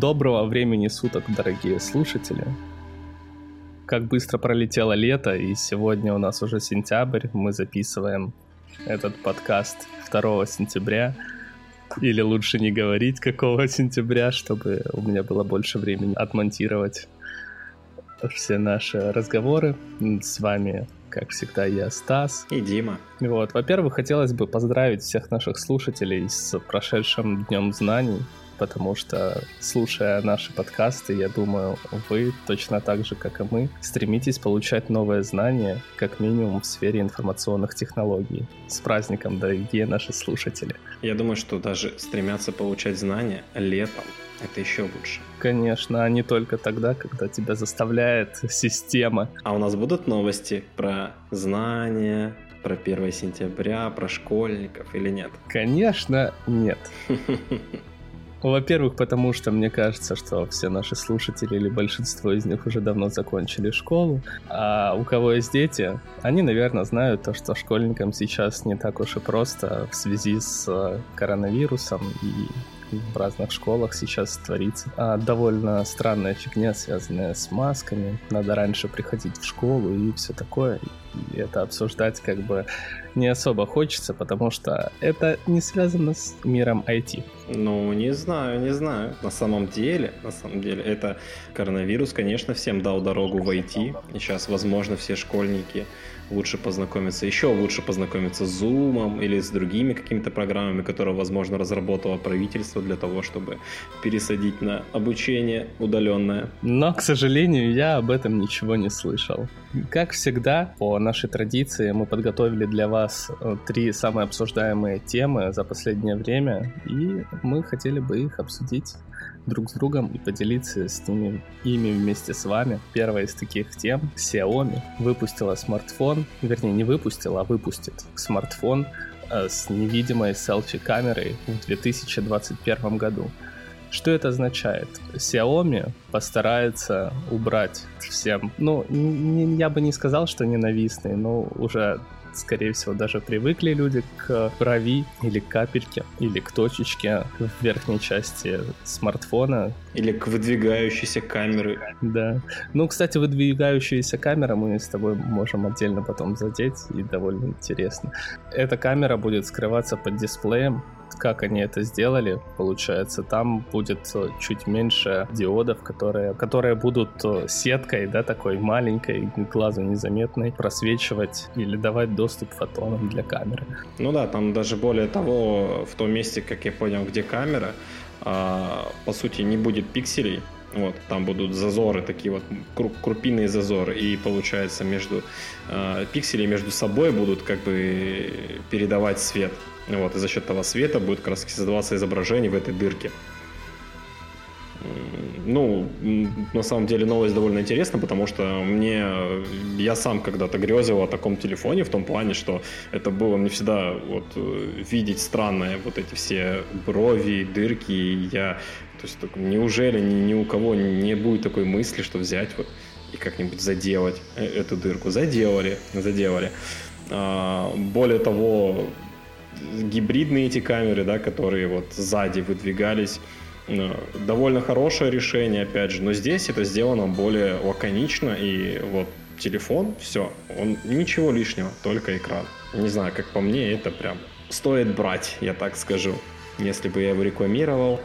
Доброго времени суток, дорогие слушатели. Как быстро пролетело лето, и сегодня у нас уже сентябрь. Мы записываем этот подкаст 2 сентября. Или лучше не говорить, какого сентября, чтобы у меня было больше времени отмонтировать все наши разговоры. С вами, как всегда, я, Стас. И Дима. Вот, во-первых, хотелось бы поздравить всех наших слушателей с прошедшим Днем Знаний потому что, слушая наши подкасты, я думаю, вы точно так же, как и мы, стремитесь получать новые знания, как минимум в сфере информационных технологий. С праздником, дорогие наши слушатели. Я думаю, что даже стремятся получать знания летом. Это еще лучше. Конечно, а не только тогда, когда тебя заставляет система. А у нас будут новости про знания, про 1 сентября, про школьников или нет? Конечно, нет. Во-первых, потому что мне кажется, что все наши слушатели или большинство из них уже давно закончили школу, а у кого есть дети, они, наверное, знают то, что школьникам сейчас не так уж и просто в связи с э, коронавирусом и в разных школах сейчас творится. А довольно странная фигня, связанная с масками. Надо раньше приходить в школу и все такое. И это обсуждать как бы не особо хочется, потому что это не связано с миром IT. Ну, не знаю, не знаю. На самом деле, на самом деле, это коронавирус, конечно, всем дал дорогу в IT. И сейчас, возможно, все школьники лучше познакомиться, еще лучше познакомиться с Zoom или с другими какими-то программами, которые, возможно, разработало правительство для того, чтобы пересадить на обучение удаленное. Но, к сожалению, я об этом ничего не слышал. Как всегда, по нашей традиции мы подготовили для вас э, три самые обсуждаемые темы за последнее время, и мы хотели бы их обсудить друг с другом и поделиться с ними ими вместе с вами. Первая из таких тем Xiaomi выпустила смартфон, вернее не выпустила, а выпустит смартфон э, с невидимой селфи-камерой в 2021 году. Что это означает? Xiaomi постарается убрать всем, ну, не, я бы не сказал, что ненавистные, но уже скорее всего, даже привыкли люди к брови или к капельке, или к точечке в верхней части смартфона. Или к выдвигающейся камеры. Да. Ну, кстати, выдвигающаяся камера мы с тобой можем отдельно потом задеть, и довольно интересно. Эта камера будет скрываться под дисплеем, как они это сделали, получается, там будет э, чуть меньше диодов, которые, которые будут э, сеткой, да, такой маленькой, глазу незаметной, просвечивать или давать доступ фотонам для камеры. Ну да, там даже более того, в том месте, как я понял, где камера, а, по сути, не будет пикселей, вот, там будут зазоры, такие вот крупинные зазоры, и получается между э, пиксели между собой будут как бы передавать свет. Вот, и за счет того света будет как создаваться изображение в этой дырке. Ну, на самом деле новость довольно интересна, потому что мне, я сам когда-то грезил о таком телефоне, в том плане, что это было мне всегда вот видеть странные вот эти все брови, дырки, и я, то есть неужели ни, ни у кого не будет такой мысли, что взять вот и как-нибудь заделать э, эту дырку? Заделали, заделали. А, более того, гибридные эти камеры, да, которые вот сзади выдвигались, э, довольно хорошее решение, опять же, но здесь это сделано более лаконично, и вот телефон, все, он ничего лишнего, только экран. Не знаю, как по мне, это прям стоит брать, я так скажу. Если бы я его рекламировал,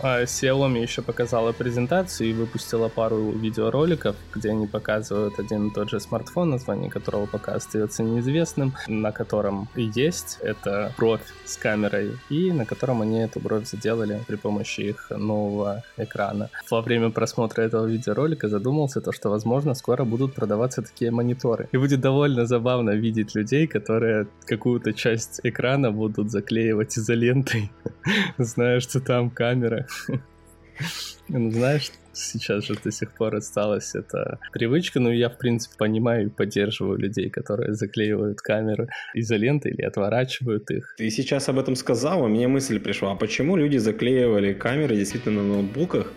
Xiaomi еще показала презентацию и выпустила пару видеороликов, где они показывают один и тот же смартфон, название которого пока остается неизвестным, на котором есть эта бровь с камерой, и на котором они эту бровь заделали при помощи их нового экрана. Во время просмотра этого видеоролика задумался то, что, возможно, скоро будут продаваться такие мониторы. И будет довольно забавно видеть людей, которые какую-то часть экрана будут заклеивать изолентой, зная, что там камера ну, знаешь, сейчас же до сих пор осталась эта привычка, но я, в принципе, понимаю и поддерживаю людей, которые заклеивают камеры изолентой или отворачивают их. Ты сейчас об этом сказал, а мне мысль пришла, а почему люди заклеивали камеры действительно на ноутбуках,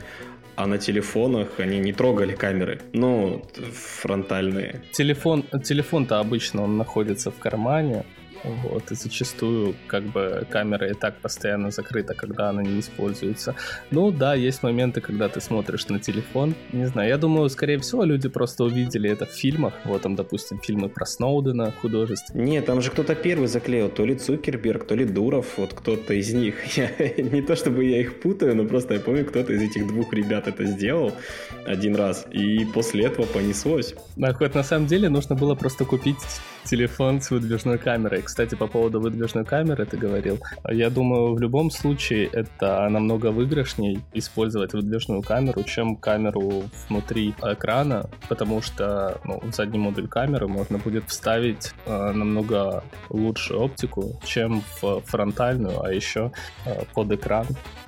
а на телефонах они не трогали камеры, ну, фронтальные. Телефон, телефон-то обычно он находится в кармане, Вот, и зачастую как бы камера и так постоянно закрыта, когда она не используется. Ну да, есть моменты, когда ты смотришь на телефон. Не знаю, я думаю, скорее всего, люди просто увидели это в фильмах. Вот там, допустим, фильмы про Сноудена художественные. Нет, там же кто-то первый заклеил, то ли Цукерберг, то ли Дуров, вот кто-то из них. Я, не то чтобы я их путаю, но просто я помню, кто-то из этих двух ребят это сделал один раз, и после этого понеслось. Да, хоть на самом деле нужно было просто купить телефон с выдвижной камерой. Кстати, по поводу выдвижной камеры ты говорил. Я думаю, в любом случае это намного выигрышней использовать выдвижную камеру, чем камеру внутри экрана, потому что ну, в задний модуль камеры можно будет вставить э, намного лучшую оптику, чем в фронтальную, а еще э, под экран.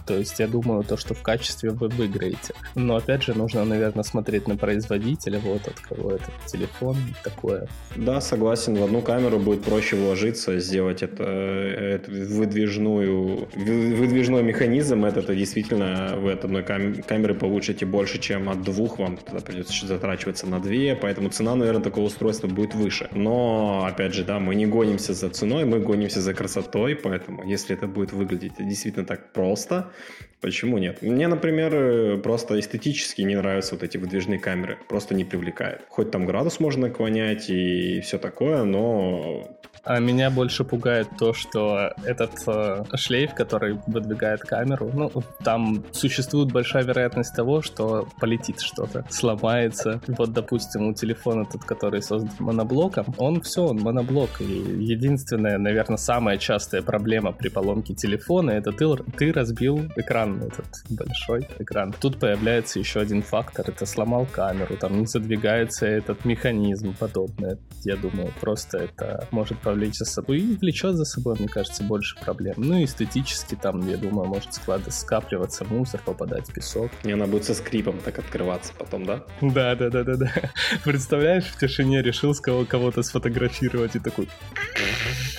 То есть я думаю, то, что в качестве вы выиграете. Но опять же, нужно, наверное, смотреть на производителя, вот от кого этот телефон, такое. Да, согласен. В одну камеру будет проще вложиться, сделать это, это выдвижную, выдвижной механизм. Это, это действительно вы от одной кам- камеры получите больше, чем от двух. Вам тогда придется затрачиваться на две, поэтому цена, наверное, такого устройства будет выше. Но, опять же, да, мы не гонимся за ценой, мы гонимся за красотой, поэтому если это будет выглядеть действительно так просто, Почему нет? Мне, например, э, просто эстетически не нравятся вот эти выдвижные камеры. Просто не привлекает. Хоть там градус можно наклонять и все такое, но а меня больше пугает то, что этот э, шлейф, который выдвигает камеру, ну, там существует большая вероятность того, что полетит что-то, сломается. Вот, допустим, у телефона тот, который создан моноблоком, он все, он моноблок. И единственная, наверное, самая частая проблема при поломке телефона, это ты, ты разбил экран, этот большой экран. Тут появляется еще один фактор, это сломал камеру, там не задвигается этот механизм подобное. Я думаю, просто это может повлиять за собой и влечет за собой, мне кажется, больше проблем. Ну и эстетически там, я думаю, может склады скапливаться мусор, попадать в песок. И она будет со скрипом так открываться потом, да? Да, да, да, да, да. Представляешь, в тишине решил с кого- кого-то сфотографировать и такой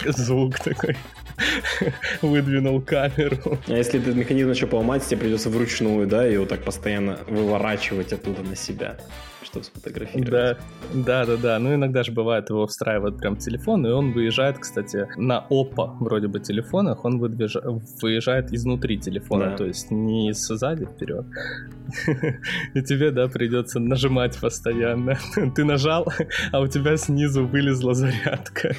звук такой. Выдвинул камеру. А если этот механизм еще поломать, тебе придется вручную, да, и вот так постоянно выворачивать оттуда на себя чтобы сфотографировать. Да, да, да, да. Ну, иногда же бывает, его встраивают прям в телефон, и он выезжает, кстати, на Oppo вроде бы телефонах, он выдвиж... выезжает изнутри телефона, да. то есть не сзади вперед. И тебе, да, придется нажимать постоянно. Ты нажал, а у тебя снизу вылезла зарядка.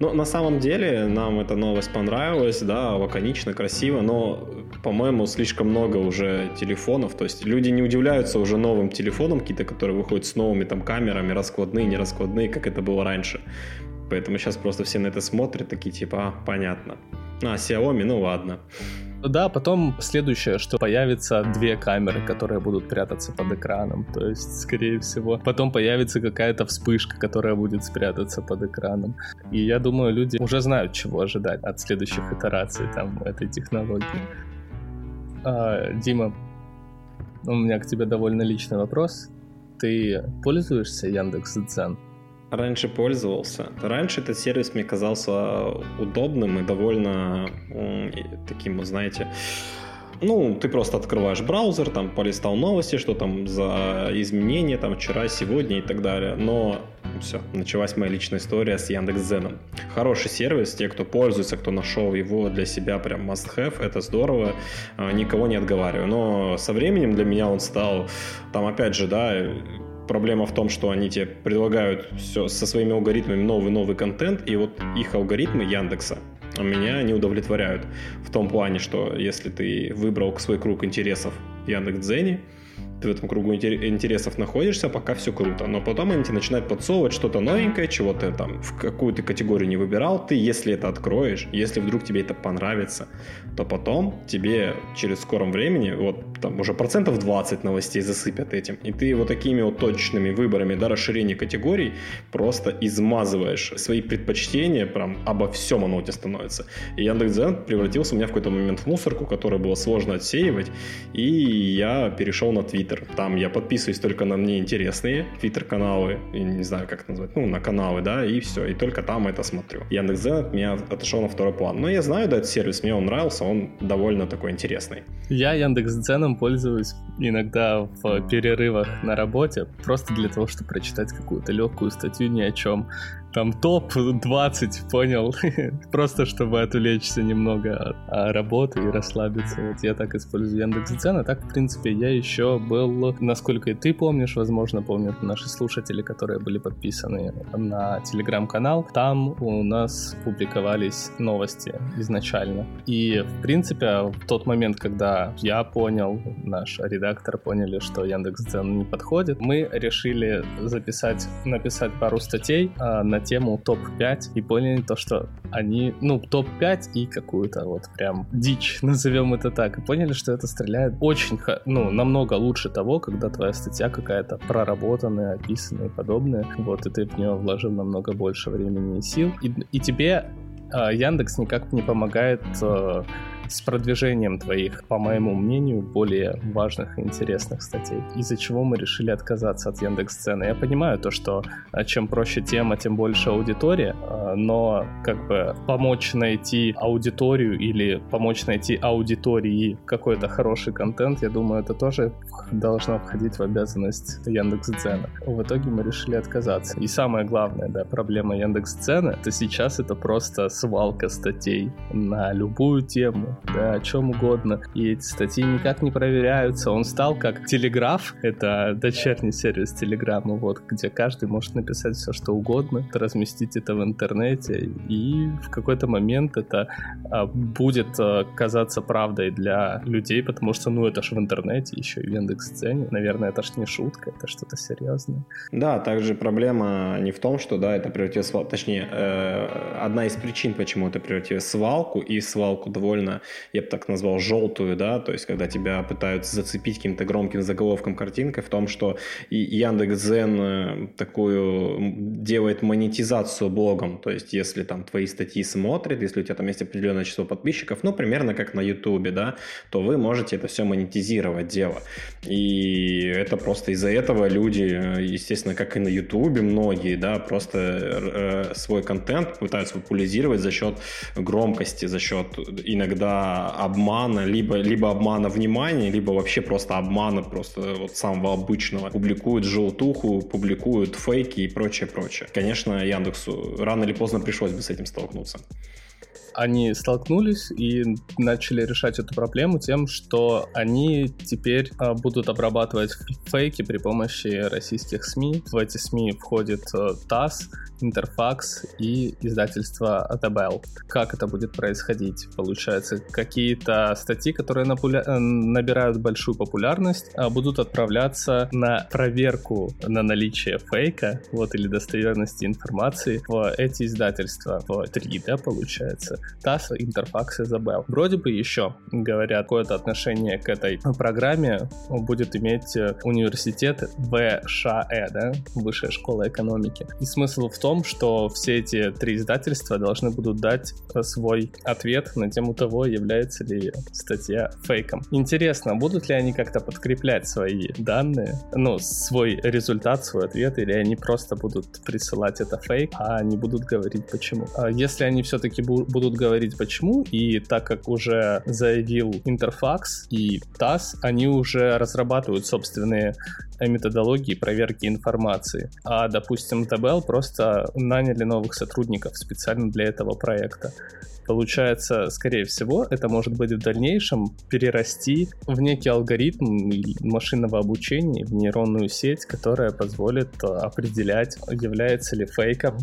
Ну, на самом деле, нам эта новость понравилась, да, лаконично, красиво, но, по-моему, слишком много уже телефонов, то есть люди не удивляются уже новым телефонам какие-то, которые выходят с новыми там камерами, раскладные, не раскладные, как это было раньше. Поэтому сейчас просто все на это смотрят, такие типа, а, понятно. А, Xiaomi, ну ладно. Да, потом следующее, что появится две камеры, которые будут прятаться под экраном. То есть, скорее всего, потом появится какая-то вспышка, которая будет спрятаться под экраном. И я думаю, люди уже знают, чего ожидать от следующих итераций там этой технологии. А, Дима, у меня к тебе довольно личный вопрос. Ты пользуешься Яндекс.Дзен? раньше пользовался. Раньше этот сервис мне казался удобным и довольно таким, знаете, ну, ты просто открываешь браузер, там полистал новости, что там за изменения, там вчера, сегодня и так далее. Но все, началась моя личная история с Яндекс.Зеном. Хороший сервис, те, кто пользуется, кто нашел его для себя прям must-have, это здорово, а, никого не отговариваю. Но со временем для меня он стал, там опять же, да, проблема в том, что они тебе предлагают все со своими алгоритмами новый-новый контент, и вот их алгоритмы Яндекса меня не удовлетворяют. В том плане, что если ты выбрал свой круг интересов в Яндекс.Дзене, ты в этом кругу интересов находишься, пока все круто. Но потом они тебе начинают подсовывать что-то новенькое, чего ты там в какую то категорию не выбирал. Ты, если это откроешь, если вдруг тебе это понравится, то потом тебе через скором времени, вот там уже процентов 20 новостей засыпят этим. И ты вот такими вот точечными выборами, да, расширения категорий просто измазываешь свои предпочтения, прям обо всем оно у тебя становится. И Яндекс.Дзен превратился у меня в какой-то момент в мусорку, которую было сложно отсеивать, и я перешел на Твиттер Твиттер. Там я подписываюсь только на мне интересные Твиттер-каналы, не знаю, как это назвать, ну, на каналы, да, и все, и только там это смотрю. Яндекс.Зен от меня отошел на второй план. Но я знаю, да, этот сервис, мне он нравился, он довольно такой интересный. Я Яндекс.Дзеном пользуюсь иногда в перерывах на работе, просто для того, чтобы прочитать какую-то легкую статью ни о чем. Там топ-20, понял? Просто чтобы отвлечься немного от а, работы и расслабиться. Вот я так использую Яндекс.Дзен, а так, в принципе, я еще был, насколько и ты помнишь, возможно, помнят наши слушатели, которые были подписаны на телеграм-канал, там у нас публиковались новости изначально. И, в принципе, в тот момент, когда я понял, наш редактор поняли, что Яндекс.Дзен не подходит, мы решили записать, написать пару статей а, на тему топ-5 и поняли то, что они, ну, топ-5 и какую-то вот прям дичь, назовем это так, и поняли, что это стреляет очень, ну, намного лучше того, когда твоя статья какая-то проработанная, описанная и подобная, вот, и ты в нее вложил намного больше времени и сил, и, и тебе э, Яндекс никак не помогает э, с продвижением твоих, по моему мнению, более важных и интересных статей. Из-за чего мы решили отказаться от Яндекс.Сцены. Я понимаю то, что а, чем проще тема, тем больше аудитория, а, но как бы помочь найти аудиторию или помочь найти аудитории какой-то хороший контент, я думаю, это тоже должно входить в обязанность Яндекс.Дзена. В итоге мы решили отказаться. И самое главное, да, проблема Яндекс.Дзена, то сейчас это просто свалка статей на любую тему, да, о чем угодно. И эти статьи никак не проверяются. Он стал как Телеграф, это дочерний сервис Телеграма, вот, где каждый может написать все, что угодно, разместить это в интернете, и в какой-то момент это а, будет а, казаться правдой для людей, потому что, ну, это же в интернете, еще и в Яндекс.Сцене. Наверное, это ж не шутка, это что-то серьезное. Да, также проблема не в том, что, да, это превратилось. Точнее, э, одна из причин, почему это превратилось в свалку, и свалку довольно я бы так назвал, желтую, да, то есть когда тебя пытаются зацепить каким-то громким заголовком картинкой в том, что Яндекс.Зен э, такую делает монетизацию блогом, то есть если там твои статьи смотрят, если у тебя там есть определенное число подписчиков, ну, примерно как на Ютубе, да, то вы можете это все монетизировать дело. И это просто из-за этого люди, э, естественно, как и на Ютубе многие, да, просто э, свой контент пытаются популяризировать за счет громкости, за счет иногда обмана, либо, либо обмана внимания, либо вообще просто обмана просто вот самого обычного. Публикуют желтуху, публикуют фейки и прочее, прочее. Конечно, Яндексу рано или поздно пришлось бы с этим столкнуться они столкнулись и начали решать эту проблему тем, что они теперь а, будут обрабатывать фейки при помощи российских СМИ. В эти СМИ входит а, ТАСС, Интерфакс и издательство АТБЛ. Как это будет происходить? Получается, какие-то статьи, которые напуля... Э, набирают большую популярность, а, будут отправляться на проверку на наличие фейка, вот, или достоверности информации в эти издательства, в 3, да, получается, ТАСС, Интерфакс и ЗБЛ. Вроде бы еще, говорят, какое-то отношение к этой программе будет иметь э, университет ВШЭ, да, Высшая школа экономики. И смысл в том, том, что все эти три издательства должны будут дать э, свой ответ на тему того, является ли статья фейком. Интересно, будут ли они как-то подкреплять свои данные, ну, свой результат, свой ответ, или они просто будут присылать это фейк, а не будут говорить почему. А если они все-таки будут говорить почему, и так как уже заявил Интерфакс и ТАСС, они уже разрабатывают собственные методологии проверки информации. А, допустим, ТБЛ просто наняли новых сотрудников специально для этого проекта. Получается, скорее всего, это может быть в дальнейшем перерасти в некий алгоритм машинного обучения, в нейронную сеть, которая позволит э, определять, является ли фейком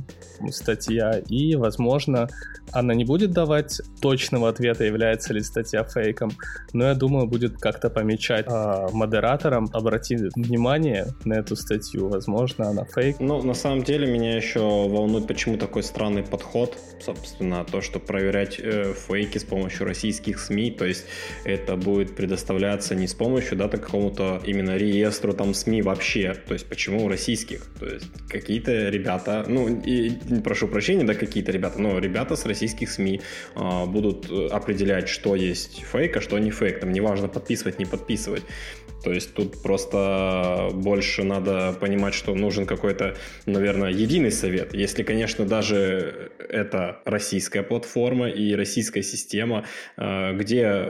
статья, и, возможно, она не будет давать точного ответа, является ли статья фейком, но я думаю, будет как-то помечать э, модераторам, обратить внимание на эту статью, возможно, она фейк. Ну, на самом деле, меня еще волнует, почему такой странный подход, собственно, то, что проверять э, фейки с помощью российских СМИ, то есть это будет предоставляться не с помощью, да, какому-то именно реестру там СМИ вообще, то есть почему российских, то есть какие-то ребята, ну, и, прошу прощения, да, какие-то ребята, но ребята с российских СМИ а, будут э, определять, что есть фейк, а что не фейк. Там неважно подписывать, не подписывать. То есть тут просто больше надо понимать, что нужен какой-то, наверное, единый совет. Если, конечно, даже это российская платформа и российская система, а, где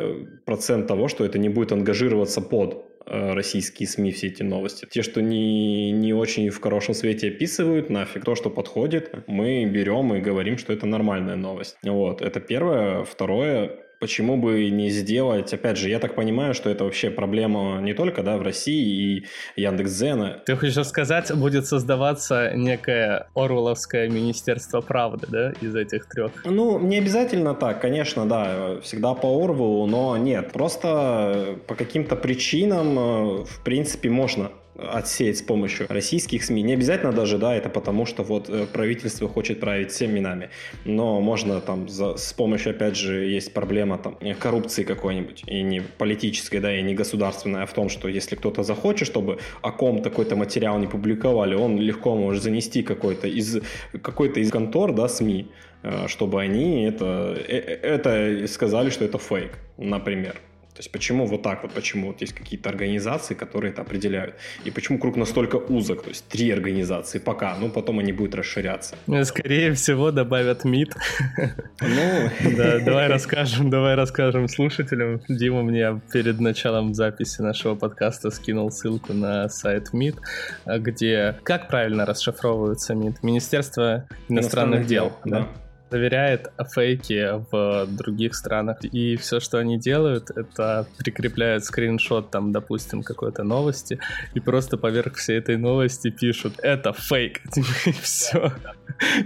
процент того, что это не будет ангажироваться под э, российские СМИ все эти новости. Те, что не, не очень в хорошем свете описывают, нафиг. То, что подходит, мы берем и говорим, что это нормальная новость. Вот, это первое. Второе, почему бы не сделать, опять же, я так понимаю, что это вообще проблема не только, да, в России и Яндекс.Зена. Ты хочешь сказать, будет создаваться некое Орвеловское Министерство правды, да, из этих трех? Ну, не обязательно так, конечно, да, всегда по Орвелу, но нет, просто по каким-то причинам, э, в принципе, можно отсеять с помощью российских СМИ. Не обязательно даже, да, это потому, что вот э, правительство хочет править всеми нами. Но можно там за, с помощью, опять же, есть проблема там коррупции какой-нибудь, и не политической, да, и не государственной, а в том, что если кто-то захочет, чтобы о ком такой-то материал не публиковали, он легко может занести какой-то из, какой-то из контор, да, СМИ, э, чтобы они это, э, это сказали, что это фейк, например. То есть почему вот так вот, почему вот есть какие-то организации, которые это определяют, и почему круг настолько узок, то есть три организации пока, ну потом они будут расширяться. Ну, скорее всего добавят МИД. Ну, да, давай расскажем, давай расскажем слушателям. Дима мне перед началом записи нашего подкаста скинул ссылку на сайт МИД, где как правильно расшифровывается МИД? Министерство иностранных, иностранных дел, дел да? да проверяет фейки в других странах. И все, что они делают, это прикрепляют скриншот, там, допустим, какой-то новости, и просто поверх всей этой новости пишут «это фейк». И все.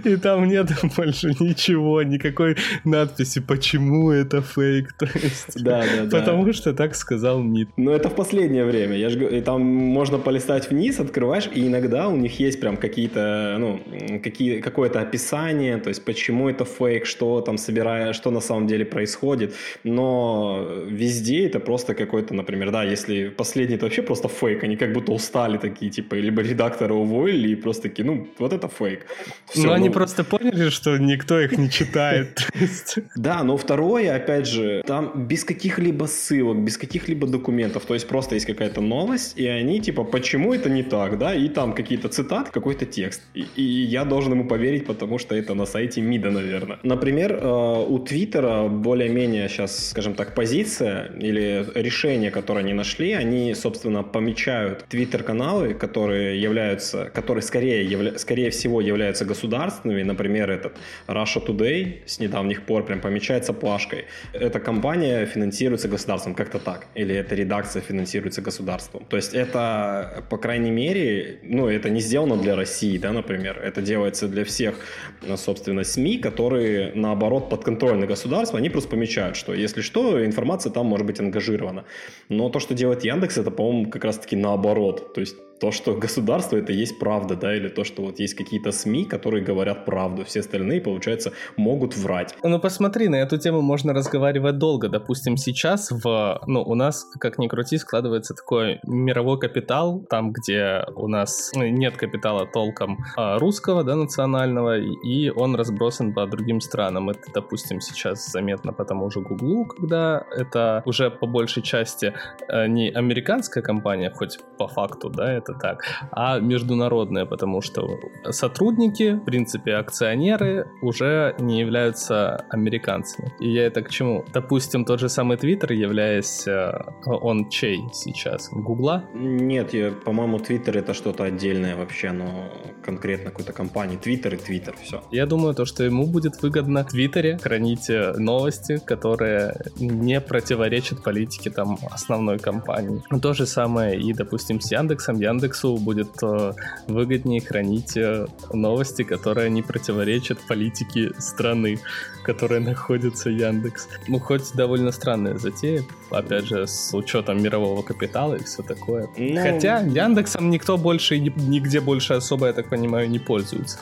И там нет больше ничего, никакой надписи «почему это фейк». То есть, да, да, да. Потому что так сказал МИД. Но это в последнее время. Я же, и там можно полистать вниз, открываешь, и иногда у них есть прям какие-то, ну, какие, какое-то описание, то есть почему это фейк, что там собирая, что на самом деле происходит. Но везде это просто какой-то, например, да, если последний это вообще просто фейк, они как будто устали такие, типа, либо редактора уволили и просто такие, ну, вот это фейк. Все, но ну, они просто поняли, что никто их не читает. Да, но второе, опять же, там без каких-либо ссылок, без каких-либо документов, то есть просто есть какая-то новость, и они типа, почему это не так, да, и там какие-то цитаты, какой-то текст. И, я должен ему поверить, потому что это на сайте МИДа, наверное. Например, э, у Твиттера более-менее сейчас, скажем так, позиция или решение, которое они нашли, они, собственно, помечают Твиттер-каналы, которые являются, которые скорее, явля, скорее всего являются государственными государственными, например, этот Russia Today с недавних пор прям помечается плашкой. Эта компания финансируется государством, как-то так. Или эта редакция финансируется государством. То есть это, по крайней мере, ну, это не сделано для России, да, например. Это делается для всех, собственно, СМИ, которые, наоборот, подконтрольны государству. Они просто помечают, что, если что, информация там может быть ангажирована. Но то, что делает Яндекс, это, по-моему, как раз-таки наоборот. То есть то, что государство это есть правда, да, или то, что вот есть какие-то СМИ, которые говорят правду, все остальные, получается, могут врать. Ну, посмотри, на эту тему можно разговаривать долго. Допустим, сейчас в, ну, у нас, как ни крути, складывается такой мировой капитал, там, где у нас ну, нет капитала толком а, русского, да, национального, и он разбросан по другим странам. Это, допустим, сейчас заметно по тому же Гуглу, когда это уже по большей части э, не американская компания, хоть по факту, да, это так, а международные, потому что сотрудники, в принципе, акционеры уже не являются американцами. И я это к чему? Допустим, тот же самый Твиттер, являясь э, он чей сейчас? Гугла? Нет, я, по-моему, Твиттер это что-то отдельное вообще, но конкретно какой-то компании. Твиттер и Твиттер, все. Я думаю, то, что ему будет выгодно в Твиттере хранить э, новости, которые не противоречат политике там основной компании. То же самое и, допустим, с Яндексом. Яндекс Яндексу будет э, выгоднее хранить э, новости, которые не противоречат политике страны, в которой находится Яндекс. Ну, хоть довольно странная затея, опять же, с учетом мирового капитала и все такое. Ну... Хотя Яндексом никто больше, нигде больше особо, я так понимаю, не пользуется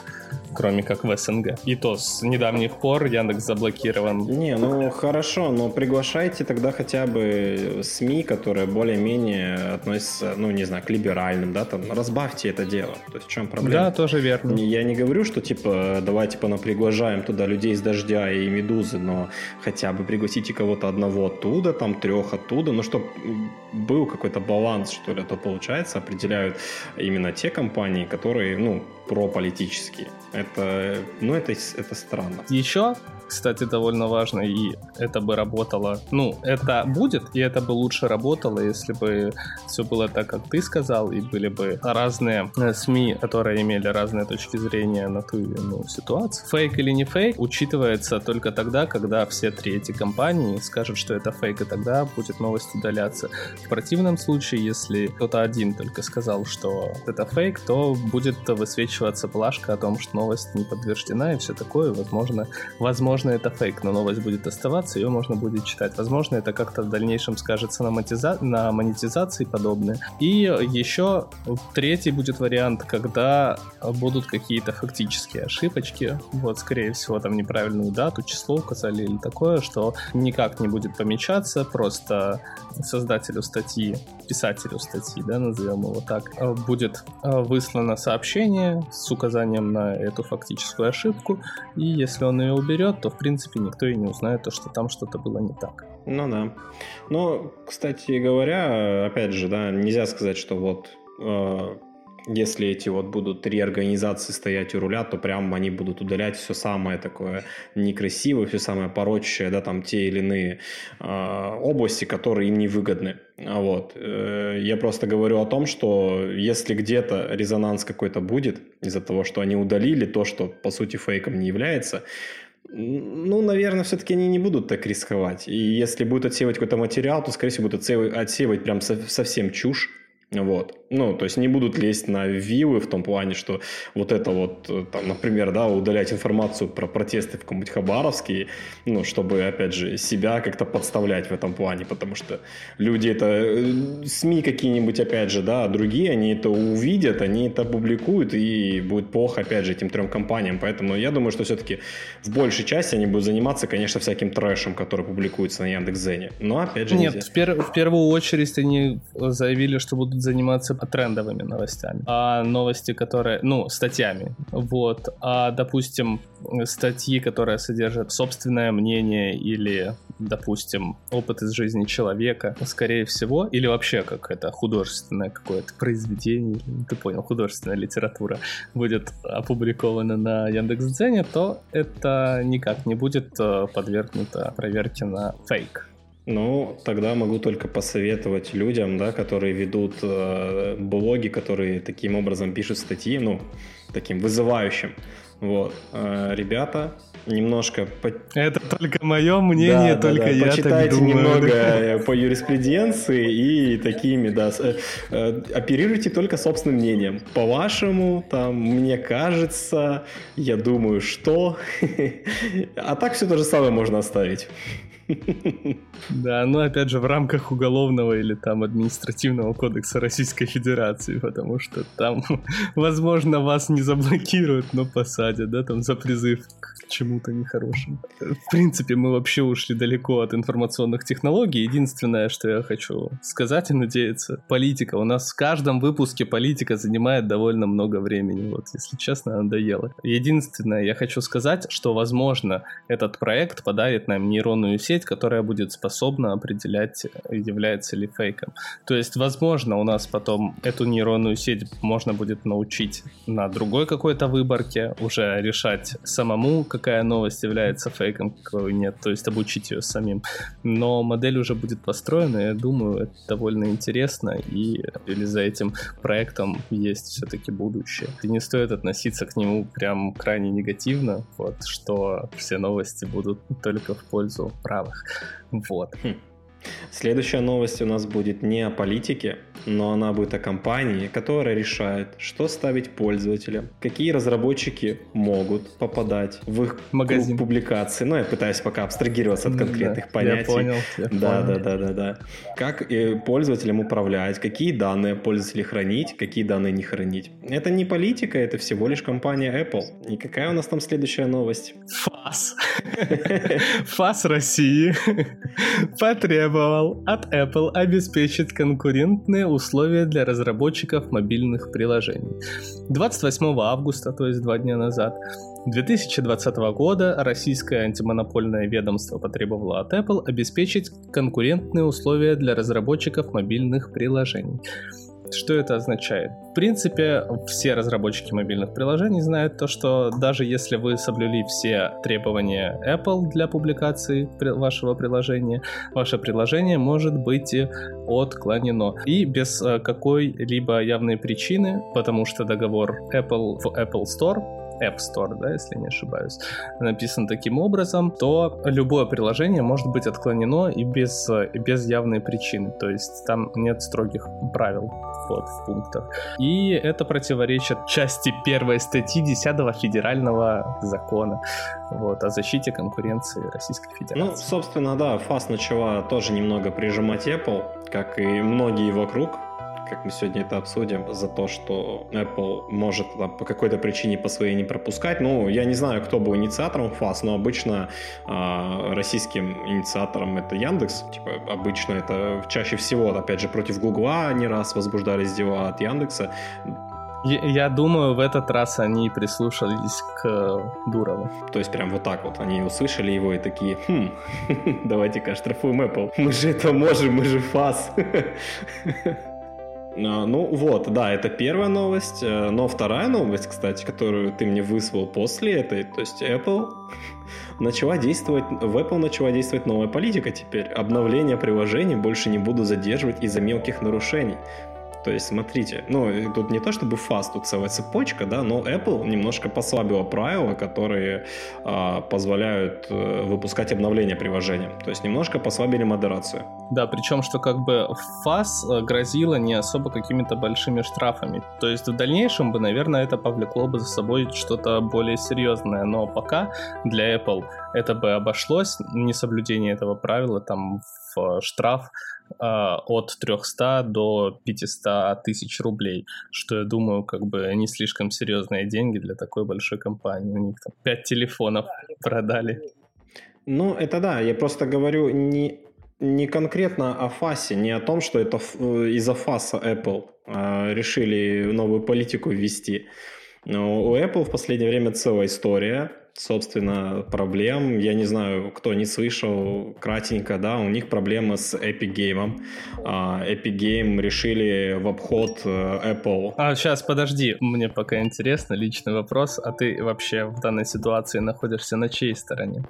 кроме как в СНГ. И то с недавних пор Яндекс заблокирован. Не, ну хорошо, но приглашайте тогда хотя бы СМИ, которые более-менее относятся, ну не знаю, к либеральным, да, там, разбавьте это дело. То есть в чем проблема? Да, тоже верно. Я не говорю, что типа давайте типа приглажаем туда людей из дождя и медузы, но хотя бы пригласите кого-то одного оттуда, там трех оттуда, ну чтобы был какой-то баланс, что ли, а то получается, определяют именно те компании, которые, ну, прополитические. Это, ну, это, это странно. Еще кстати, довольно важно, и это бы работало. Ну, это будет, и это бы лучше работало, если бы все было так, как ты сказал, и были бы разные э, СМИ, которые имели разные точки зрения на ту или иную ситуацию. Фейк или не фейк учитывается только тогда, когда все три эти компании скажут, что это фейк, и тогда будет новость удаляться. В противном случае, если кто-то один только сказал, что это фейк, то будет высвечиваться плашка о том, что новость не подтверждена и все такое. Возможно, возможно это фейк, но новость будет оставаться, ее можно будет читать. Возможно, это как-то в дальнейшем скажется на, монетиза... на монетизации подобное. И еще третий будет вариант, когда будут какие-то фактические ошибочки. Вот, скорее всего, там неправильную дату, число указали или такое, что никак не будет помечаться, просто создателю статьи, писателю статьи, да, назовем его так, будет выслано сообщение с указанием на эту фактическую ошибку, и если он ее уберет, то, в принципе, никто и не узнает то, что там что-то было не так. Ну да. Ну, кстати говоря, опять же, да, нельзя сказать, что вот э, если эти вот будут три организации стоять у руля, то прям они будут удалять все самое такое некрасивое, все самое порочащее, да, там те или иные э, области, которые им не выгодны. Вот. Э, я просто говорю о том, что если где-то резонанс какой-то будет из-за того, что они удалили то, что по сути фейком не является, ну, наверное, все-таки они не будут так рисковать. И если будут отсеивать какой-то материал, то, скорее всего, будут отсеивать, прям совсем чушь. Вот. Ну, то есть не будут лезть на вилы в том плане, что вот это вот, э, там, например, да, удалять информацию про протесты в каком-нибудь Хабаровске, ну, чтобы, опять же, себя как-то подставлять в этом плане, потому что люди это, э, СМИ какие-нибудь, опять же, да, другие, они это увидят, они это публикуют, и будет плохо, опять же, этим трем компаниям. Поэтому я думаю, что все-таки в большей части они будут заниматься, конечно, всяким трэшем, который публикуется на Яндекс.Зене. Но, опять же, Нет, в, пер- в первую очередь они заявили, что будут заниматься трендовыми новостями, а новости, которые, ну, статьями, вот, а, допустим, статьи, которые содержат собственное мнение или, допустим, опыт из жизни человека, скорее всего, или вообще как это художественное какое-то произведение, ты понял, художественная литература будет опубликована на Яндекс.Дзене, то это никак не будет э, подвергнуто проверке на фейк. Ну, тогда могу только посоветовать людям, да, которые ведут э, блоги, которые таким образом пишут статьи, ну, таким вызывающим. Вот, э, ребята, немножко... По... Это только мое мнение, да, только да, да. я Почитайте так думаю. немного по юриспруденции и такими, да, э, э, оперируйте только собственным мнением. По-вашему, там, мне кажется, я думаю, что... А так все то же самое можно оставить. Да, ну опять же в рамках уголовного или там административного кодекса Российской Федерации, потому что там, возможно, вас не заблокируют, но посадят, да, там за призыв к чему-то нехорошему. В принципе, мы вообще ушли далеко от информационных технологий. Единственное, что я хочу сказать и надеяться, политика. У нас в каждом выпуске политика занимает довольно много времени, вот, если честно, надоело. Единственное, я хочу сказать, что, возможно, этот проект подарит нам нейронную сеть, сеть, которая будет способна определять, является ли фейком. То есть, возможно, у нас потом эту нейронную сеть можно будет научить на другой какой-то выборке, уже решать самому, какая новость является фейком, какой нет, то есть обучить ее самим. Но модель уже будет построена, и я думаю, это довольно интересно, и или за этим проектом есть все-таки будущее. И не стоит относиться к нему прям крайне негативно, вот, что все новости будут только в пользу правых правых. Вот. Хм. Следующая новость у нас будет не о политике, но она будет о компании, которая решает, что ставить пользователям, какие разработчики могут попадать в их Магазин. публикации. Ну, я пытаюсь пока абстрагироваться от конкретных да, понятий. Я понял. Я да, понял. да, да, да, да. Как пользователям управлять, какие данные пользователи хранить, какие данные не хранить. Это не политика, это всего лишь компания Apple. И какая у нас там следующая новость? ФАС. ФАС России потребовал от Apple обеспечить конкурентные условия для разработчиков мобильных приложений. 28 августа, то есть два дня назад, 2020 года российское антимонопольное ведомство потребовало от Apple обеспечить конкурентные условия для разработчиков мобильных приложений. Что это означает? В принципе, все разработчики мобильных приложений знают то, что даже если вы соблюли все требования Apple для публикации вашего приложения, ваше приложение может быть отклонено. И без э, какой-либо явной причины, потому что договор Apple в Apple Store App Store, да, если не ошибаюсь, написан таким образом, то любое приложение может быть отклонено и без, и без явной причины. То есть там нет строгих правил вот, в пунктах. И это противоречит части первой статьи 10 федерального закона вот, о защите конкуренции Российской Федерации. Ну, собственно, да, ФАС начала тоже немного прижимать Apple, как и многие вокруг, как мы сегодня это обсудим, за то, что Apple может там, по какой-то причине по своей не пропускать. Ну, я не знаю, кто был инициатором ФАС, но обычно э, российским инициатором это Яндекс. Типа, обычно это чаще всего, опять же, против Гугла не раз возбуждались дела от Яндекса. Я думаю, в этот раз они прислушались к Дурову. То есть прям вот так вот они услышали его и такие, хм, давайте-ка штрафуем Apple. Мы же это можем, мы же ФАС. А, ну вот, да, это первая новость. Э, но вторая новость, кстати, которую ты мне выслал после этой, то есть Apple начала действовать, в Apple начала действовать новая политика теперь. Обновление приложений больше не буду задерживать из-за мелких нарушений. То есть, смотрите, ну, тут не то чтобы фаст, тут целая цепочка, да, но Apple немножко послабила правила, которые э, позволяют э, выпускать обновления приложения. То есть, немножко послабили модерацию. Да, причем, что как бы фас э, грозило не особо какими-то большими штрафами. То есть, в дальнейшем бы, наверное, это повлекло бы за собой что-то более серьезное. Но пока для Apple это бы обошлось, несоблюдение этого правила, там, в штраф а, от 300 до 500 тысяч рублей, что я думаю, как бы не слишком серьезные деньги для такой большой компании. У них там 5 телефонов продали. Ну, это да, я просто говорю не, не конкретно о ФАСе, не о том, что это э, из-за ФАСа Apple э, решили новую политику ввести. Но у Apple в последнее время целая история собственно, проблем. Я не знаю, кто не слышал, кратенько, да, у них проблемы с Epic Game. А, Epic Game решили в обход э, Apple. А, сейчас, подожди, мне пока интересно, личный вопрос, а ты вообще в данной ситуации находишься на чьей стороне?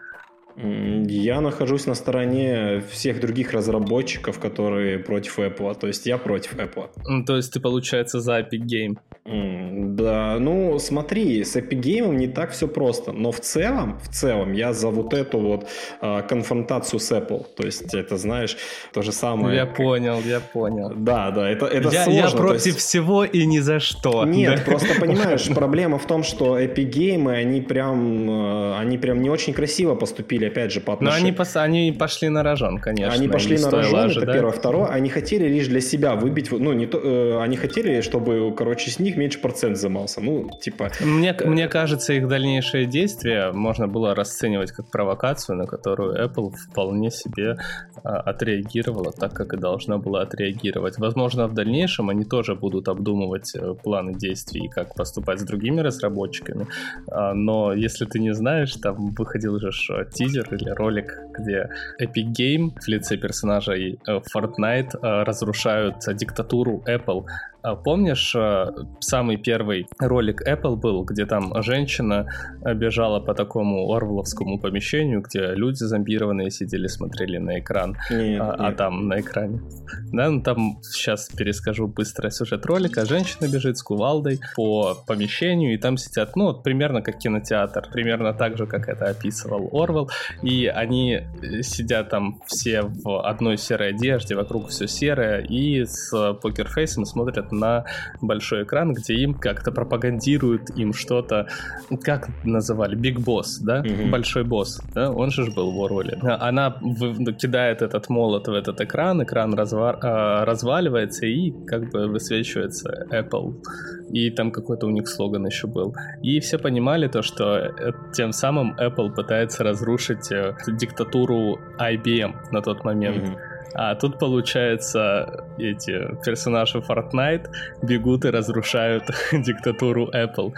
Я нахожусь на стороне всех других разработчиков, которые против Apple. То есть я против Apple. То есть ты, получается, за Epic Game? Да, ну смотри, с Epic Game не так все просто. Но в целом, в целом, я за вот эту вот э, конфронтацию с Apple. То есть это, знаешь, то же самое. Я понял, я понял. Да, да, это, это я, сложно. Я против есть... всего и ни за что. Нет, да? просто понимаешь, проблема в том, что Epic Game, они прям, э, они прям не очень красиво поступили хотели, опять же, по отношению... Но они, пос... они пошли на рожон, конечно. Они пошли на рожон, это да? первое. Второе, они хотели лишь для себя выбить... Ну, не то... Э, они хотели, чтобы, короче, с них меньше процент взимался. Ну, типа... Мне, э... мне кажется, их дальнейшие действия можно было расценивать как провокацию, на которую Apple вполне себе а, отреагировала так, как и должна была отреагировать. Возможно, в дальнейшем они тоже будут обдумывать э, планы действий и как поступать с другими разработчиками. А, но если ты не знаешь, там выходил же тизер тизер или ролик, где Epic Game в лице персонажей э, Fortnite э, разрушают диктатуру Apple а помнишь, э, самый первый ролик Apple был, где там женщина бежала по такому орвловскому помещению, где люди зомбированные сидели, смотрели на экран, нет, а, а нет. а там на экране. Да, ну там сейчас перескажу быстро сюжет ролика. Женщина бежит с кувалдой по помещению, и там сидят, ну, вот примерно как кинотеатр, примерно так же, как это описывал Орвел, и они э, сидят там все в одной серой одежде, вокруг все серое, и с покерфейсом смотрят на большой экран, где им как-то пропагандируют им что-то, как называли, Big Boss, да, mm-hmm. большой босс, да, он же был в Орвеле. Она в- кидает этот молот в этот экран, экран разва- э, разваливается и как бы высвечивается Apple. И там какой-то у них слоган еще был. И все понимали то, что э, тем самым Apple пытается разрушить э, диктатуру IBM на тот момент. Mm-hmm. А тут, получается, эти персонажи Fortnite бегут и разрушают диктатуру Apple.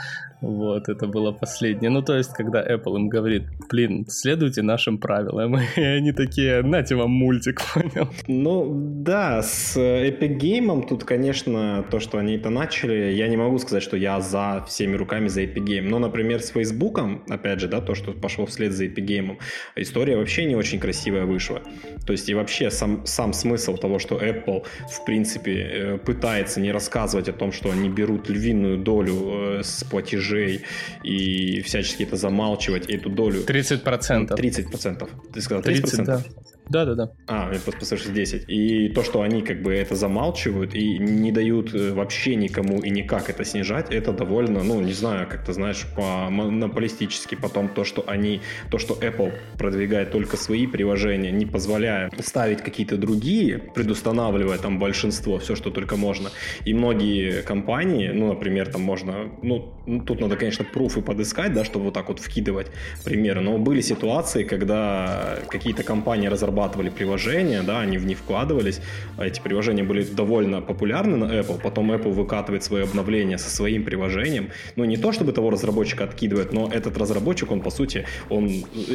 Вот, это было последнее. Ну, то есть, когда Apple им говорит, блин, следуйте нашим правилам, и они такие, нате вам мультик, понял? Ну, да, с Epic Game тут, конечно, то, что они это начали, я не могу сказать, что я за всеми руками за Epic Game. Но, например, с Facebook, опять же, да, то, что пошло вслед за Epic Game, история вообще не очень красивая вышла. То есть, и вообще сам, сам смысл того, что Apple, в принципе, э, пытается не рассказывать о том, что они берут львиную долю э, с платежей и всячески это замалчивать, эту долю... 30%. 30%. Ты сказал 30%? 30, да. Да, да, да. А, я просто послышал 10. И то, что они как бы это замалчивают и не дают э, вообще никому и никак это снижать, это довольно, ну, не знаю, как-то, знаешь, по монополистически. Потом то, что они, то, что Apple продвигает только свои приложения, не позволяя ставить какие-то другие, предустанавливая там большинство, все, что только можно. И многие компании, ну, например, там можно, ну, тут надо, конечно, пруфы подыскать, да, чтобы вот так вот вкидывать примеры, но были ситуации, когда какие-то компании разрабатывали разрабатывали приложения, да, они в них вкладывались, эти приложения были довольно популярны на Apple, потом Apple выкатывает свое обновление со своим приложением, ну не то чтобы того разработчика откидывает, но этот разработчик, он по сути, он,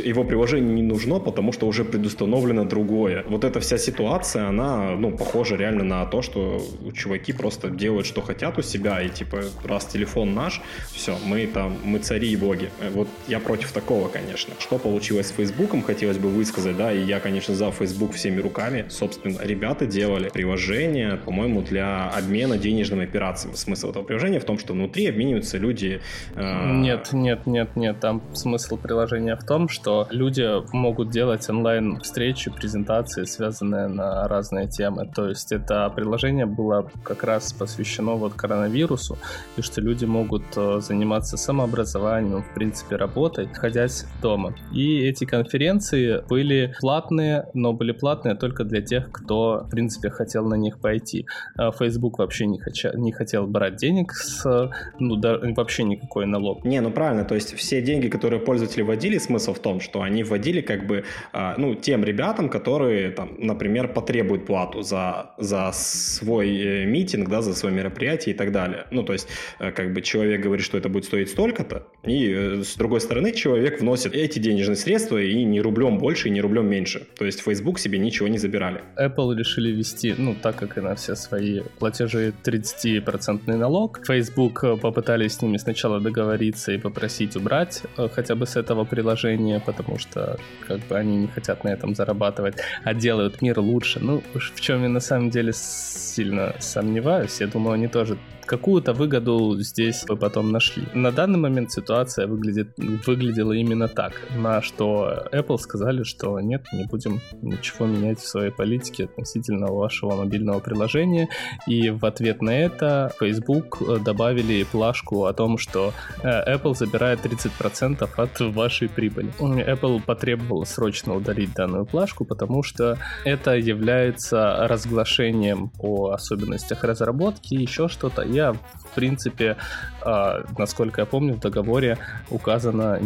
его приложение не нужно, потому что уже предустановлено другое. Вот эта вся ситуация, она, ну, похожа реально на то, что чуваки просто делают, что хотят у себя, и типа, раз телефон наш, все, мы там, мы цари и боги. Вот я против такого, конечно. Что получилось с Фейсбуком, хотелось бы высказать, да, и я, конечно, конечно, за Facebook всеми руками. Собственно, ребята делали приложение, по-моему, для обмена денежными операциями. Смысл этого приложения в том, что внутри обмениваются люди... Э... Нет, нет, нет, нет. Там смысл приложения в том, что люди могут делать онлайн-встречи, презентации, связанные на разные темы. То есть это приложение было как раз посвящено вот коронавирусу, и что люди могут э, заниматься самообразованием, в принципе, работой, находясь дома. И эти конференции были платные, но были платные только для тех, кто, в принципе, хотел на них пойти. А Facebook вообще не, хоча, не хотел брать денег с, ну, да, вообще никакой налог. Не, ну правильно, то есть все деньги, которые пользователи вводили, смысл в том, что они вводили как бы, а, ну, тем ребятам, которые, там, например, потребуют плату за, за свой э, митинг, да, за свое мероприятие и так далее. Ну, то есть, э, как бы человек говорит, что это будет стоить столько-то, и э, с другой стороны человек вносит эти денежные средства и не рублем больше, и не рублем меньше. То Facebook себе ничего не забирали. Apple решили вести, ну, так как и на все свои платежи 30% налог. Facebook э, попытались с ними сначала договориться и попросить убрать э, хотя бы с этого приложения, потому что как бы они не хотят на этом зарабатывать, а делают мир лучше. Ну, в чем я на самом деле сильно сомневаюсь. Я думаю, они тоже какую-то выгоду здесь вы потом нашли. На данный момент ситуация выглядит, выглядела именно так, на что Apple сказали, что нет, не будем ничего менять в своей политике относительно вашего мобильного приложения, и в ответ на это Facebook добавили плашку о том, что э, Apple забирает 30% от вашей прибыли. Apple потребовал срочно удалить данную плашку, потому что это является разглашением о особенностях разработки, еще что-то. Я, в принципе, а, насколько я помню, в договоре указано,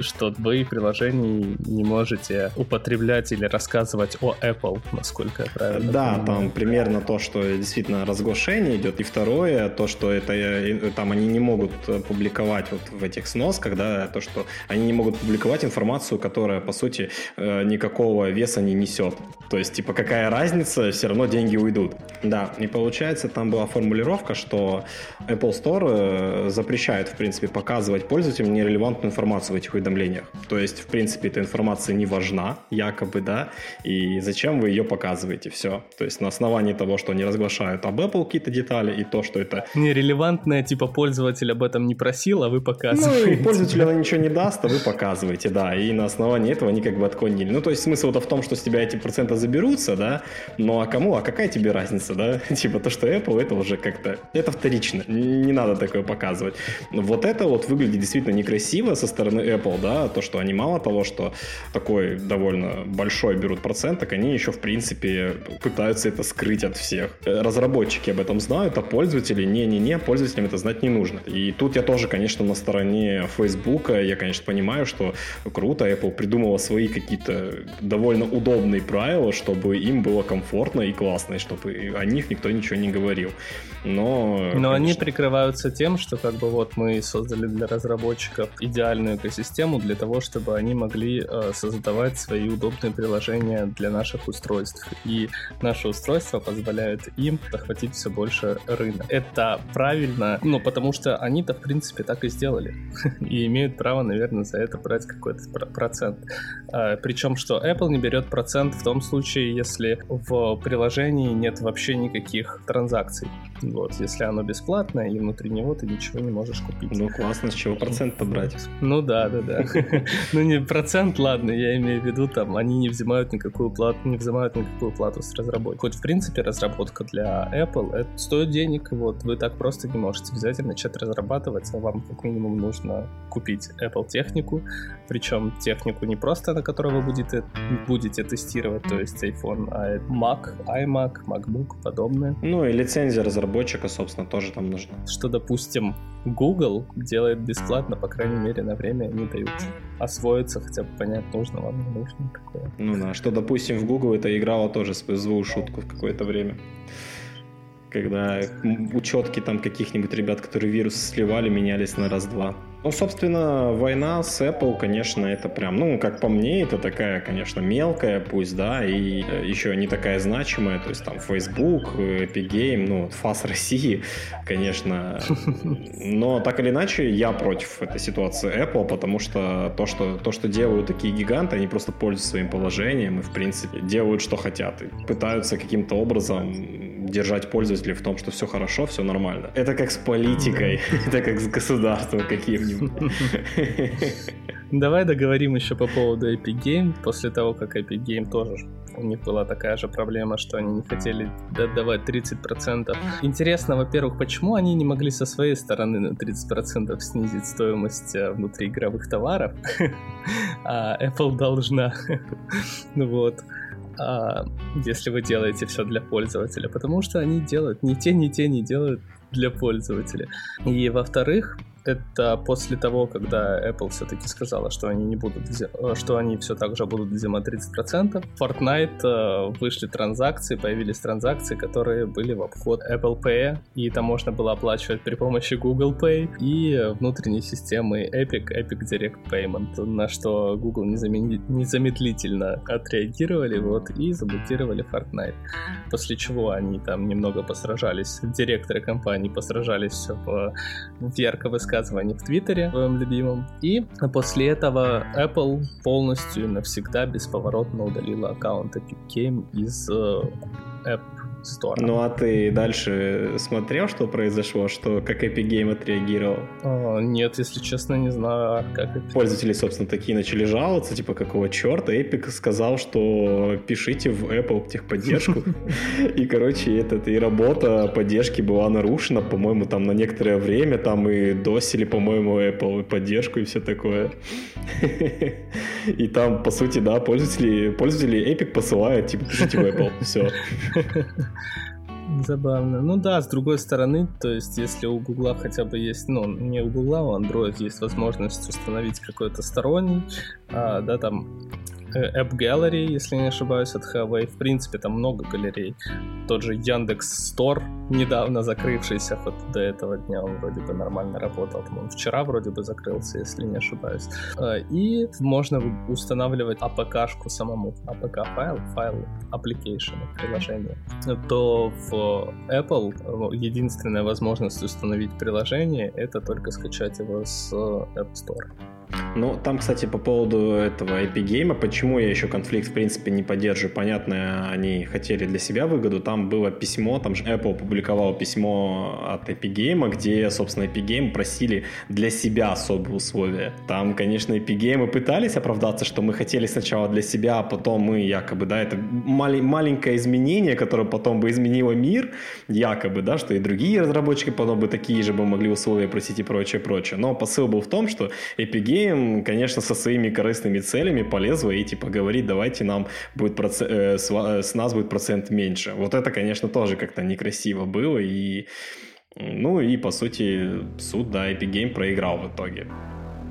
что вы приложений не можете употреблять или рассказывать о Apple, насколько я правильно Да, понимаю. там примерно то, что действительно разглашение идет. И второе, то, что это э, там они не могут э, публиковать вот в этих сносках, да, то, что они не могут публиковать информацию, которая, по сути, э, никакого веса не несет. То есть, типа, какая разница, все равно деньги уйдут. Да, и получается, там была формулировка, что Apple Store запрещает, в принципе, показывать пользователям нерелевантную информацию в этих уведомлениях. То есть, в принципе, эта информация не важна, якобы, да, и зачем вы ее показываете, все. То есть, на основании того, что они разглашают об Apple какие-то детали, и то, что это... Нерелевантная, типа, пользователь об этом не просил, а вы показываете. Ну, и пользователю она ничего не даст, а вы показываете, да, и на основании этого они как бы отклонили. Ну, то есть, смысл в том, что с тебя эти проценты заберутся, да, ну, а кому, а какая тебе разница, да? Типа, то, что Apple, это уже как-то, это вторично, не надо такое показывать. Вот это вот выглядит действительно некрасиво со стороны Apple, да, то, что они мало того, что такой довольно большой которой берут процент, так они еще, в принципе, пытаются это скрыть от всех. Разработчики об этом знают, а пользователи не-не-не, пользователям это знать не нужно. И тут я тоже, конечно, на стороне Facebook. Я, конечно, понимаю, что круто, Apple придумала свои какие-то довольно удобные правила, чтобы им было комфортно и классно, и чтобы о них никто ничего не говорил. Но, Но конечно... они прикрываются тем, что как бы вот мы создали для разработчиков идеальную экосистему для того, чтобы они могли э, создавать свои удобные приложения для наших устройств. И наши устройства позволяют им захватить все больше рынок. Это правильно, ну, потому что они-то, в принципе, так и сделали. и имеют право, наверное, за это брать какой-то процент. А, причем, что Apple не берет процент в том случае, если в приложении нет вообще никаких транзакций. Вот, если оно бесплатное, и внутри него ты ничего не можешь купить. Ну, классно, с чего процент побрать? Ну да, да, да. Ну не процент, ладно, я имею в виду, там, они не взимают никакую плату, не взимают никакую плату с разработки. Хоть, в принципе, разработка для Apple это стоит денег, вот, вы так просто не можете взять и начать разрабатывать, а вам как минимум нужно купить Apple технику, причем технику не просто, на которой вы будете, будете тестировать, то есть iPhone, а Mac, iMac, MacBook, подобное. Ну и лицензия разработчика, собственно, тоже там нужна. Что, допустим, Google делает бесплатно, по крайней мере, на время не дают освоиться, хотя бы понять, нужно вам, не нужно такое. Ну да, что, допустим, в Google это играло тоже свою шутку в какое-то время когда учетки там каких-нибудь ребят, которые вирус сливали, менялись на раз-два. Ну, собственно, война с Apple, конечно, это прям, ну, как по мне, это такая, конечно, мелкая, пусть, да, и э, еще не такая значимая, то есть там Facebook, Epic Game, ну, ФАС России, конечно, но так или иначе я против этой ситуации Apple, потому что то, что, то, что делают такие гиганты, они просто пользуются своим положением и, в принципе, делают, что хотят, и пытаются каким-то образом держать пользователей в том, что все хорошо, все нормально. Это как с политикой, это как с государством каким-нибудь. Давай договорим еще по поводу Epic Game. После того, как Epic Game тоже у них была такая же проблема, что они не хотели отдавать 30%. Интересно, во-первых, почему они не могли со своей стороны на 30% снизить стоимость э, внутриигровых товаров, а Apple должна. Вот а, если вы делаете все для пользователя, потому что они делают ни те, ни те не делают для пользователя. И во-вторых, это после того, когда Apple все-таки сказала, что они не будут, что они все так же будут взимать 30%, Fortnite э, вышли транзакции, появились транзакции, которые были в обход Apple Pay, и это можно было оплачивать при помощи Google Pay и внутренней системы Epic, Epic Direct Payment, на что Google незамедлительно отреагировали вот, и заблокировали Fortnite. После чего они там немного посражались, директоры компании посражались в, в ярко высказывании в Твиттере, своем любимом. И после этого Apple полностью навсегда бесповоротно удалила аккаунт Epic Game из э, App Store. Ну а ты дальше смотрел, что произошло, что как Epic Game отреагировал? А, нет, если честно, не знаю, а как это. Пользователи, собственно, такие начали жаловаться, типа, какого черта? Epic сказал, что пишите в Apple техподдержку. И, короче, этот, и работа поддержки была нарушена, по-моему, там на некоторое время, там и досили, по-моему, Apple поддержку и все такое. И там, по сути, да, пользователи, пользователи Epic посылают, типа, пишите в Apple, все. Забавно. Ну да, с другой стороны, то есть если у Гугла хотя бы есть, ну не у Гугла, у Android есть возможность установить какой-то сторонний, а, да, там App Gallery, если не ошибаюсь, от Huawei. В принципе, там много галерей. Тот же Яндекс Store, недавно закрывшийся, вот до этого дня он вроде бы нормально работал. По-моему, вчера вроде бы закрылся, если не ошибаюсь. Э, и можно устанавливать APK-шку самому. APK-файл, файл application, приложение. То в Apple э, единственная возможность установить приложение это только скачать его с App Store. Ну, там, кстати, по поводу этого Epic Game, почему я еще конфликт, в принципе, не поддерживаю, понятно, они хотели для себя выгоду, там было письмо, там же Apple публиковал письмо от Epic Game, где, собственно, Epic Game просили для себя особые условия. Там, конечно, Epic Game пытались оправдаться, что мы хотели сначала для себя, а потом мы якобы, да, это мал- маленькое изменение, которое потом бы изменило мир, якобы, да, что и другие разработчики потом бы такие же бы могли условия просить и прочее, прочее. Но посыл был в том, что Epic Потом, конечно, со своими корыстными целями полезла и типа говорит, давайте нам будет процент, э, с, э, с нас будет процент меньше. Вот это, конечно, тоже как-то некрасиво было и ну и по сути суд, да, Epic Game проиграл в итоге.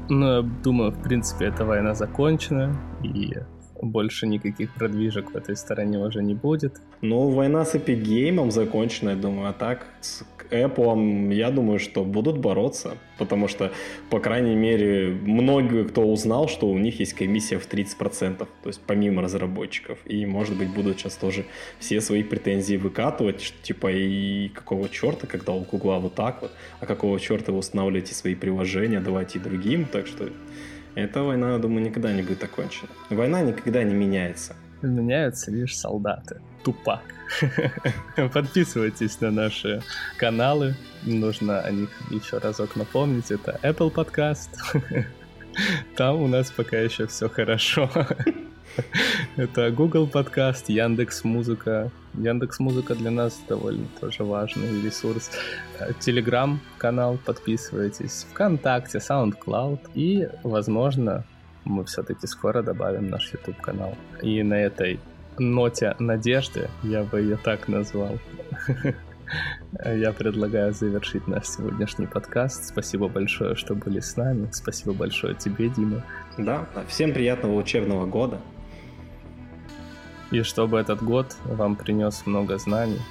Ну, я думаю, в принципе, эта война закончена, и больше никаких продвижек в этой стороне уже не будет. Ну, война с Epic Game закончена, я думаю, а так с Apple, я думаю, что будут бороться, потому что, по крайней мере, многие, кто узнал, что у них есть комиссия в 30%, то есть помимо разработчиков, и, может быть, будут сейчас тоже все свои претензии выкатывать, что, типа, и какого черта, когда у Гугла вот так вот, а какого черта вы устанавливаете свои приложения, давайте и другим, так что эта война, я думаю, никогда не будет окончена. Война никогда не меняется. Меняются лишь солдаты. Тупак. Подписывайтесь на наши каналы. Нужно о них еще разок напомнить. Это Apple Podcast. Там у нас пока еще все хорошо. Это Google подкаст, Яндекс Музыка. Яндекс Музыка для нас довольно тоже важный ресурс. Телеграм канал подписывайтесь, ВКонтакте, SoundCloud и, возможно, мы все-таки скоро добавим наш YouTube канал. И на этой ноте надежды, я бы ее так назвал, я предлагаю завершить наш сегодняшний подкаст. Спасибо большое, что были с нами. Спасибо большое тебе, Дима. Да, всем приятного учебного года. И чтобы этот год вам принес много знаний,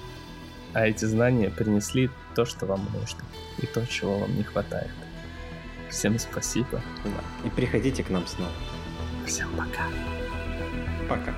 а эти знания принесли то, что вам нужно, и то, чего вам не хватает. Всем спасибо. Да. И приходите к нам снова. Всем пока. Пока.